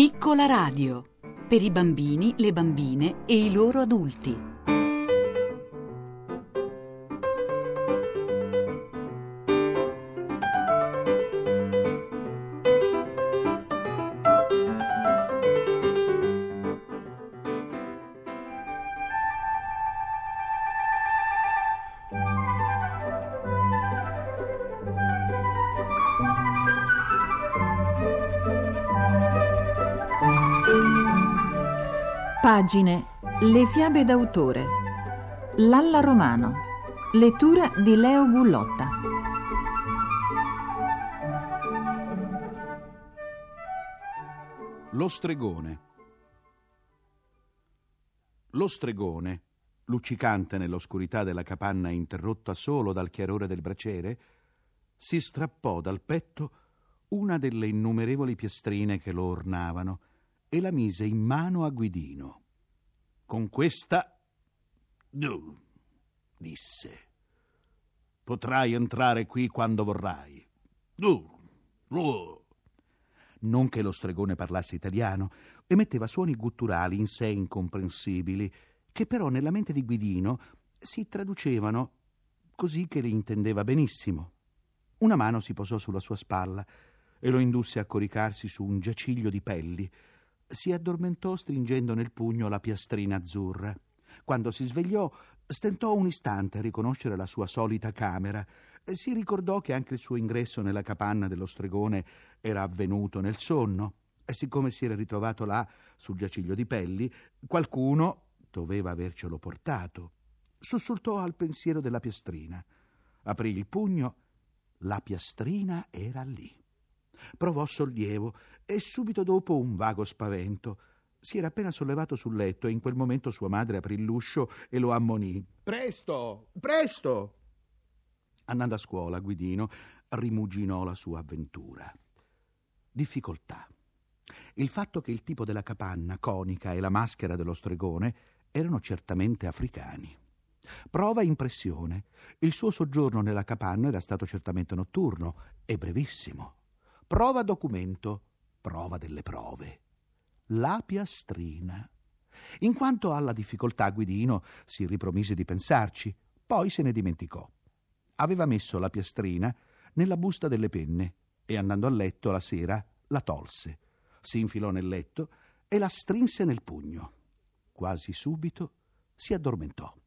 Piccola radio per i bambini, le bambine e i loro adulti. Pagine. Le fiabe d'autore. Lalla Romano. Lettura di Leo Gullotta. Lo stregone. Lo stregone, luccicante nell'oscurità della capanna interrotta solo dal chiarore del braciere, si strappò dal petto una delle innumerevoli piastrine che lo ornavano e la mise in mano a Guidino. Con questa... Du, disse. Potrai entrare qui quando vorrai. Du, du. Non che lo stregone parlasse italiano, emetteva suoni gutturali in sé incomprensibili, che però nella mente di Guidino si traducevano così che li intendeva benissimo. Una mano si posò sulla sua spalla e lo indusse a coricarsi su un giaciglio di pelli, si addormentò stringendo nel pugno la piastrina azzurra. Quando si svegliò, stentò un istante a riconoscere la sua solita camera. Si ricordò che anche il suo ingresso nella capanna dello stregone era avvenuto nel sonno. E siccome si era ritrovato là, sul giaciglio di pelli, qualcuno doveva avercelo portato. Sussultò al pensiero della piastrina. Aprì il pugno. La piastrina era lì. Provò sollievo e subito dopo un vago spavento. Si era appena sollevato sul letto e in quel momento sua madre aprì l'uscio e lo ammonì. Presto, presto! Andando a scuola, Guidino rimuginò la sua avventura. Difficoltà. Il fatto che il tipo della capanna conica e la maschera dello stregone erano certamente africani. Prova impressione. Il suo soggiorno nella capanna era stato certamente notturno e brevissimo. Prova documento, prova delle prove. La piastrina. In quanto alla difficoltà, Guidino si ripromise di pensarci, poi se ne dimenticò. Aveva messo la piastrina nella busta delle penne e andando a letto la sera la tolse, si infilò nel letto e la strinse nel pugno. Quasi subito si addormentò.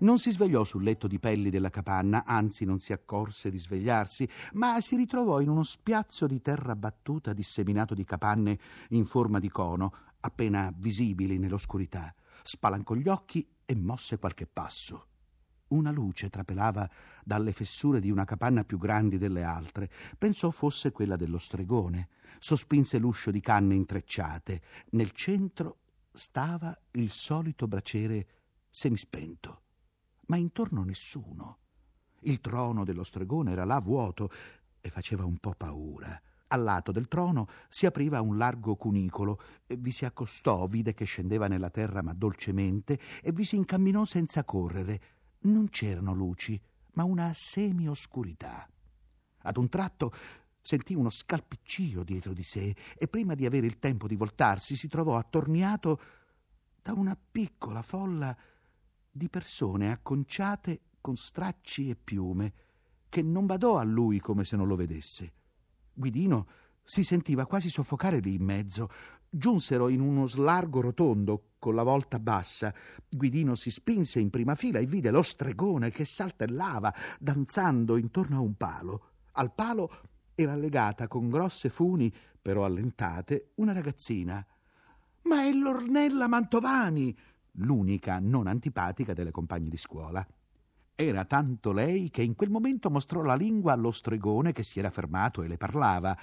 Non si svegliò sul letto di pelli della capanna, anzi non si accorse di svegliarsi, ma si ritrovò in uno spiazzo di terra battuta disseminato di capanne in forma di cono, appena visibili nell'oscurità. Spalancò gli occhi e mosse qualche passo. Una luce trapelava dalle fessure di una capanna più grande delle altre. Pensò fosse quella dello stregone. Sospinse l'uscio di canne intrecciate. Nel centro stava il solito braciere semispento ma intorno nessuno. Il trono dello stregone era là vuoto e faceva un po' paura. Al lato del trono si apriva un largo cunicolo, vi si accostò, vide che scendeva nella terra ma dolcemente e vi si incamminò senza correre. Non c'erano luci, ma una semi-oscurità. Ad un tratto sentì uno scalpiccio dietro di sé e prima di avere il tempo di voltarsi si trovò attorniato da una piccola folla di persone acconciate con stracci e piume, che non badò a lui come se non lo vedesse. Guidino si sentiva quasi soffocare lì in mezzo. Giunsero in uno slargo rotondo con la volta bassa. Guidino si spinse in prima fila e vide lo stregone che saltellava, danzando intorno a un palo. Al palo era legata con grosse funi, però allentate, una ragazzina. Ma è l'Ornella Mantovani! L'unica non antipatica delle compagne di scuola. Era tanto lei che in quel momento mostrò la lingua allo stregone che si era fermato e le parlava.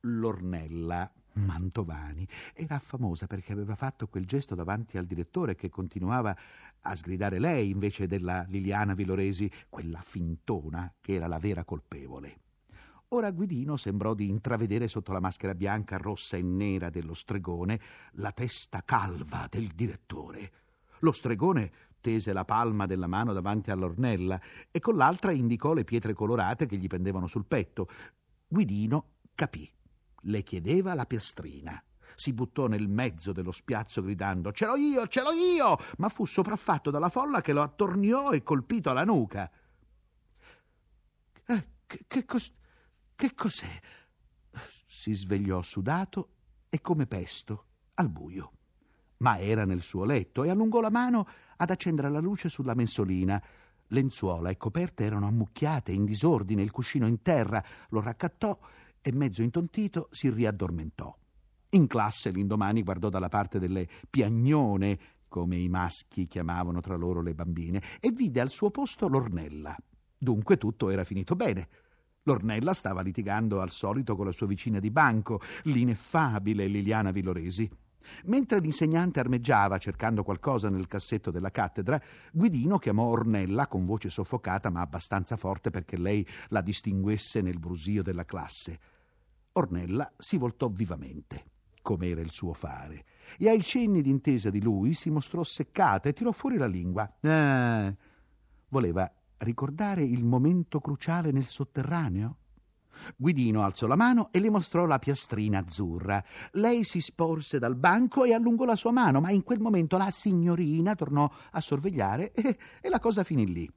L'Ornella Mantovani era famosa perché aveva fatto quel gesto davanti al direttore che continuava a sgridare lei invece della Liliana Villoresi, quella fintona che era la vera colpevole. Ora Guidino sembrò di intravedere sotto la maschera bianca, rossa e nera dello stregone la testa calva del direttore. Lo stregone tese la palma della mano davanti all'ornella e con l'altra indicò le pietre colorate che gli pendevano sul petto. Guidino capì. Le chiedeva la piastrina. Si buttò nel mezzo dello spiazzo gridando Ce l'ho io, ce l'ho io! ma fu sopraffatto dalla folla che lo attorniò e colpito alla nuca. Eh, che, che, cos- che cos'è? Si svegliò sudato e come pesto, al buio. Ma era nel suo letto e allungò la mano ad accendere la luce sulla mensolina. Lenzuola e coperte erano ammucchiate, in disordine, il cuscino in terra. Lo raccattò e, mezzo intontito, si riaddormentò. In classe l'indomani guardò dalla parte delle piagnone, come i maschi chiamavano tra loro le bambine, e vide al suo posto l'ornella. Dunque tutto era finito bene. L'ornella stava litigando al solito con la sua vicina di banco, l'ineffabile Liliana Villoresi. Mentre l'insegnante armeggiava cercando qualcosa nel cassetto della cattedra, Guidino chiamò Ornella con voce soffocata ma abbastanza forte perché lei la distinguesse nel brusio della classe. Ornella si voltò vivamente, come era il suo fare, e ai cenni d'intesa di lui si mostrò seccata e tirò fuori la lingua. Ah, voleva ricordare il momento cruciale nel sotterraneo? Guidino alzò la mano e le mostrò la piastrina azzurra. Lei si sporse dal banco e allungò la sua mano, ma in quel momento la signorina tornò a sorvegliare e, e la cosa finì lì.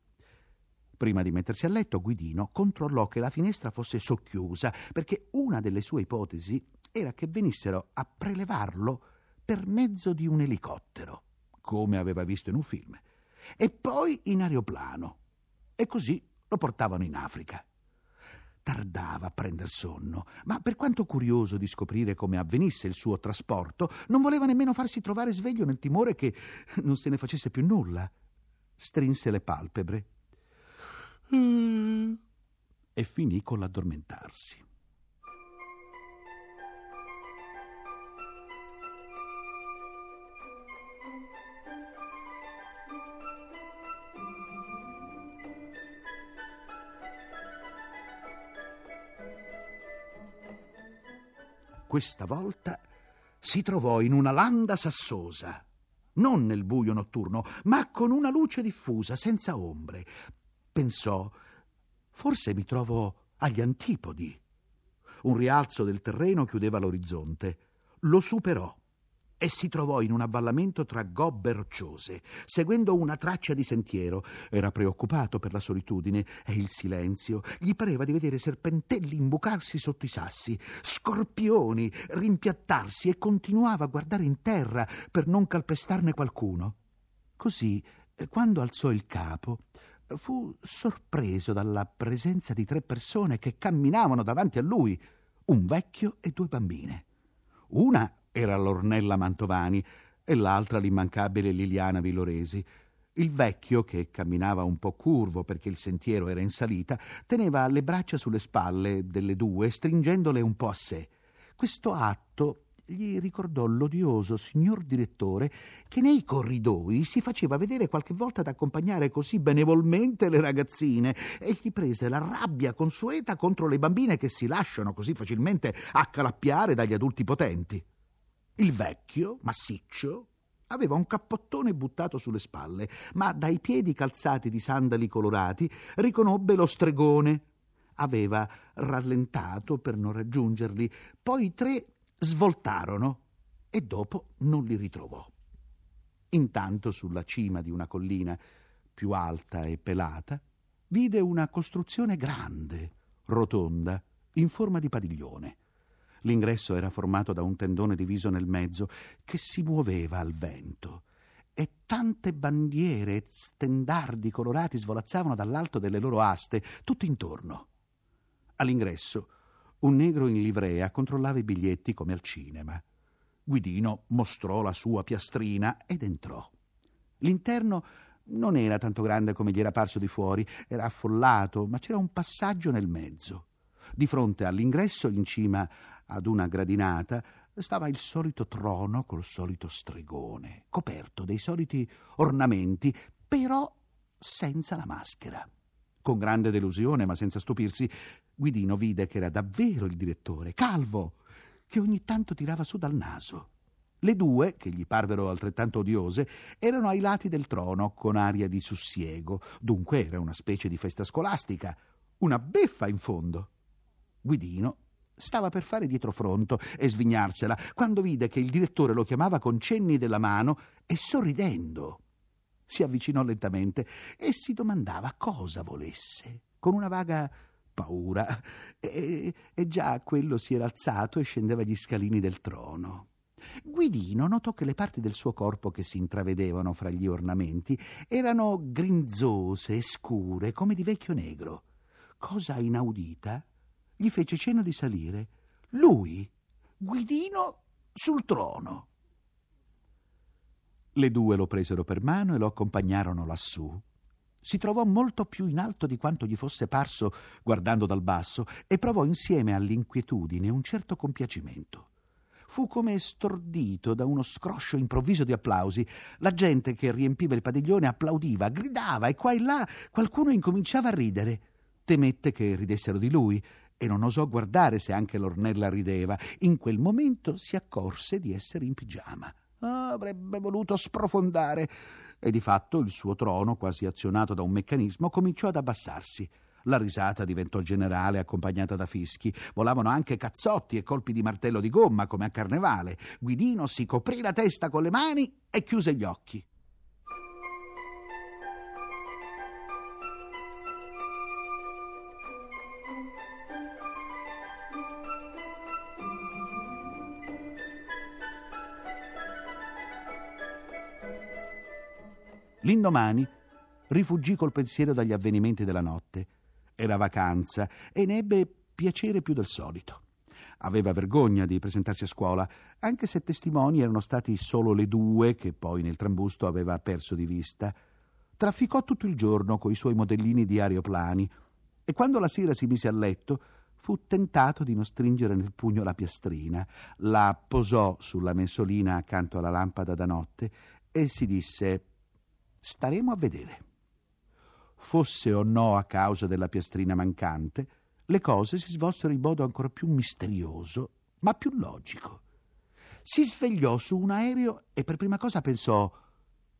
Prima di mettersi a letto, Guidino controllò che la finestra fosse socchiusa, perché una delle sue ipotesi era che venissero a prelevarlo per mezzo di un elicottero, come aveva visto in un film, e poi in aeroplano. E così lo portavano in Africa. Tardava a prender sonno, ma per quanto curioso di scoprire come avvenisse il suo trasporto, non voleva nemmeno farsi trovare sveglio nel timore che non se ne facesse più nulla. Strinse le palpebre e finì con l'addormentarsi. Questa volta si trovò in una landa sassosa, non nel buio notturno, ma con una luce diffusa, senza ombre. Pensò, forse mi trovo agli antipodi. Un rialzo del terreno chiudeva l'orizzonte. Lo superò e si trovò in un avvallamento tra gobbe rocciose, seguendo una traccia di sentiero. Era preoccupato per la solitudine e il silenzio. Gli pareva di vedere serpentelli imbucarsi sotto i sassi, scorpioni rimpiattarsi e continuava a guardare in terra per non calpestarne qualcuno. Così, quando alzò il capo, fu sorpreso dalla presenza di tre persone che camminavano davanti a lui, un vecchio e due bambine. Una era l'Ornella Mantovani e l'altra l'immancabile Liliana Villoresi. Il vecchio, che camminava un po' curvo perché il sentiero era in salita, teneva le braccia sulle spalle delle due, stringendole un po' a sé. Questo atto gli ricordò l'odioso signor direttore che nei corridoi si faceva vedere qualche volta ad accompagnare così benevolmente le ragazzine e gli prese la rabbia consueta contro le bambine che si lasciano così facilmente accalappiare dagli adulti potenti. Il vecchio, massiccio, aveva un cappottone buttato sulle spalle, ma dai piedi calzati di sandali colorati riconobbe lo stregone. Aveva rallentato per non raggiungerli, poi i tre svoltarono e dopo non li ritrovò. Intanto sulla cima di una collina più alta e pelata vide una costruzione grande, rotonda, in forma di padiglione. L'ingresso era formato da un tendone diviso nel mezzo che si muoveva al vento e tante bandiere e stendardi colorati svolazzavano dall'alto delle loro aste tutto intorno. All'ingresso un negro in livrea controllava i biglietti come al cinema. Guidino mostrò la sua piastrina ed entrò. L'interno non era tanto grande come gli era parso di fuori, era affollato, ma c'era un passaggio nel mezzo. Di fronte all'ingresso, in cima ad una gradinata, stava il solito trono col solito stregone, coperto dei soliti ornamenti, però senza la maschera. Con grande delusione, ma senza stupirsi, Guidino vide che era davvero il direttore, calvo, che ogni tanto tirava su dal naso. Le due, che gli parvero altrettanto odiose, erano ai lati del trono con aria di sussiego, dunque era una specie di festa scolastica, una beffa in fondo. Guidino stava per fare dietrofronto e svignarsela quando vide che il direttore lo chiamava con cenni della mano e sorridendo. Si avvicinò lentamente e si domandava cosa volesse, con una vaga paura, e, e già quello si era alzato e scendeva gli scalini del trono. Guidino notò che le parti del suo corpo che si intravedevano fra gli ornamenti erano grinzose e scure come di vecchio negro. Cosa inaudita, gli fece cenno di salire. Lui, Guidino, sul trono. Le due lo presero per mano e lo accompagnarono lassù. Si trovò molto più in alto di quanto gli fosse parso guardando dal basso e provò insieme all'inquietudine un certo compiacimento. Fu come stordito da uno scroscio improvviso di applausi. La gente che riempiva il padiglione applaudiva, gridava e qua e là qualcuno incominciava a ridere. Temette che ridessero di lui e non osò guardare se anche l'ornella rideva. In quel momento si accorse di essere in pigiama. Ah, avrebbe voluto sprofondare. E di fatto il suo trono, quasi azionato da un meccanismo, cominciò ad abbassarsi. La risata diventò generale, accompagnata da fischi. Volavano anche cazzotti e colpi di martello di gomma, come a carnevale. Guidino si coprì la testa con le mani e chiuse gli occhi. L'indomani rifuggì col pensiero dagli avvenimenti della notte. Era vacanza e ne ebbe piacere più del solito. Aveva vergogna di presentarsi a scuola, anche se testimoni erano stati solo le due che poi nel trambusto aveva perso di vista. Trafficò tutto il giorno coi suoi modellini di aeroplani e quando la sera si mise a letto fu tentato di non stringere nel pugno la piastrina. La posò sulla mensolina accanto alla lampada da notte e si disse Staremo a vedere. Fosse o no a causa della piastrina mancante, le cose si svolsero in modo ancora più misterioso, ma più logico. Si svegliò su un aereo e per prima cosa pensò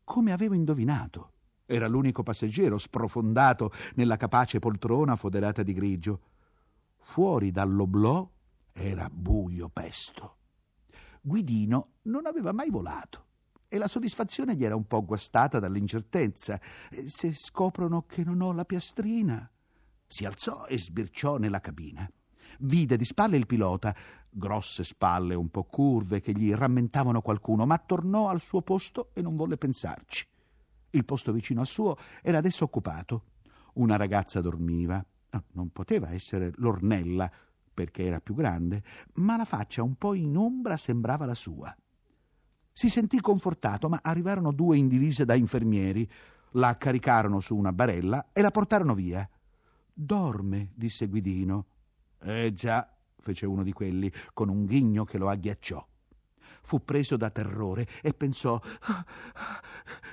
come avevo indovinato. Era l'unico passeggero sprofondato nella capace poltrona foderata di grigio. Fuori dall'oblò era buio pesto. Guidino non aveva mai volato e la soddisfazione gli era un po' guastata dall'incertezza. Se scoprono che non ho la piastrina. Si alzò e sbirciò nella cabina. Vide di spalle il pilota, grosse spalle un po' curve che gli rammentavano qualcuno, ma tornò al suo posto e non volle pensarci. Il posto vicino al suo era adesso occupato. Una ragazza dormiva. Non poteva essere l'ornella, perché era più grande, ma la faccia un po' in ombra sembrava la sua. Si sentì confortato, ma arrivarono due in divise da infermieri. La caricarono su una barella e la portarono via. Dorme, disse Guidino. Eh già, fece uno di quelli, con un ghigno che lo agghiacciò. Fu preso da terrore e pensò: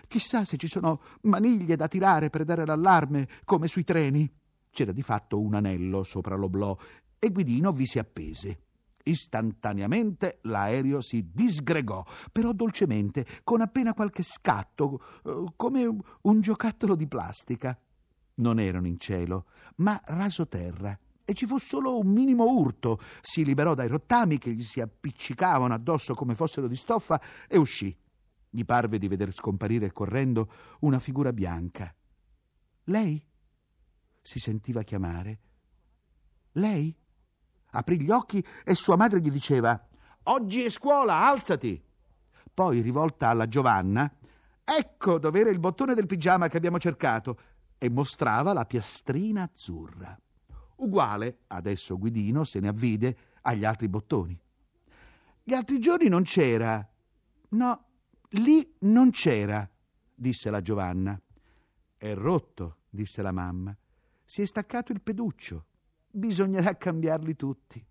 chissà se ci sono maniglie da tirare per dare l'allarme, come sui treni. C'era di fatto un anello sopra l'oblò e Guidino vi si appese. Istantaneamente l'aereo si disgregò, però dolcemente, con appena qualche scatto, eh, come un giocattolo di plastica. Non erano in cielo, ma raso terra, e ci fu solo un minimo urto. Si liberò dai rottami che gli si appiccicavano addosso come fossero di stoffa e uscì. Gli parve di veder scomparire correndo una figura bianca. Lei? si sentiva chiamare. Lei? Aprì gli occhi e sua madre gli diceva Oggi è scuola, alzati. Poi, rivolta alla Giovanna, Ecco dove era il bottone del pigiama che abbiamo cercato, e mostrava la piastrina azzurra. Uguale, adesso Guidino se ne avvide, agli altri bottoni. Gli altri giorni non c'era. No, lì non c'era, disse la Giovanna. È rotto, disse la mamma. Si è staccato il peduccio bisognerà cambiarli tutti.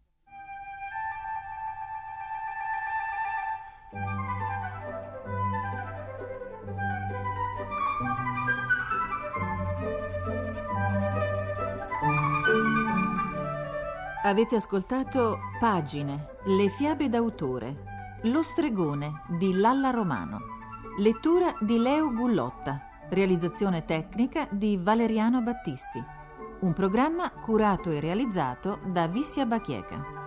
Avete ascoltato Pagine, le fiabe d'autore, Lo stregone di Lalla Romano, lettura di Leo Gullotta, realizzazione tecnica di Valeriano Battisti. Un programma curato e realizzato da Vissia Bachieca.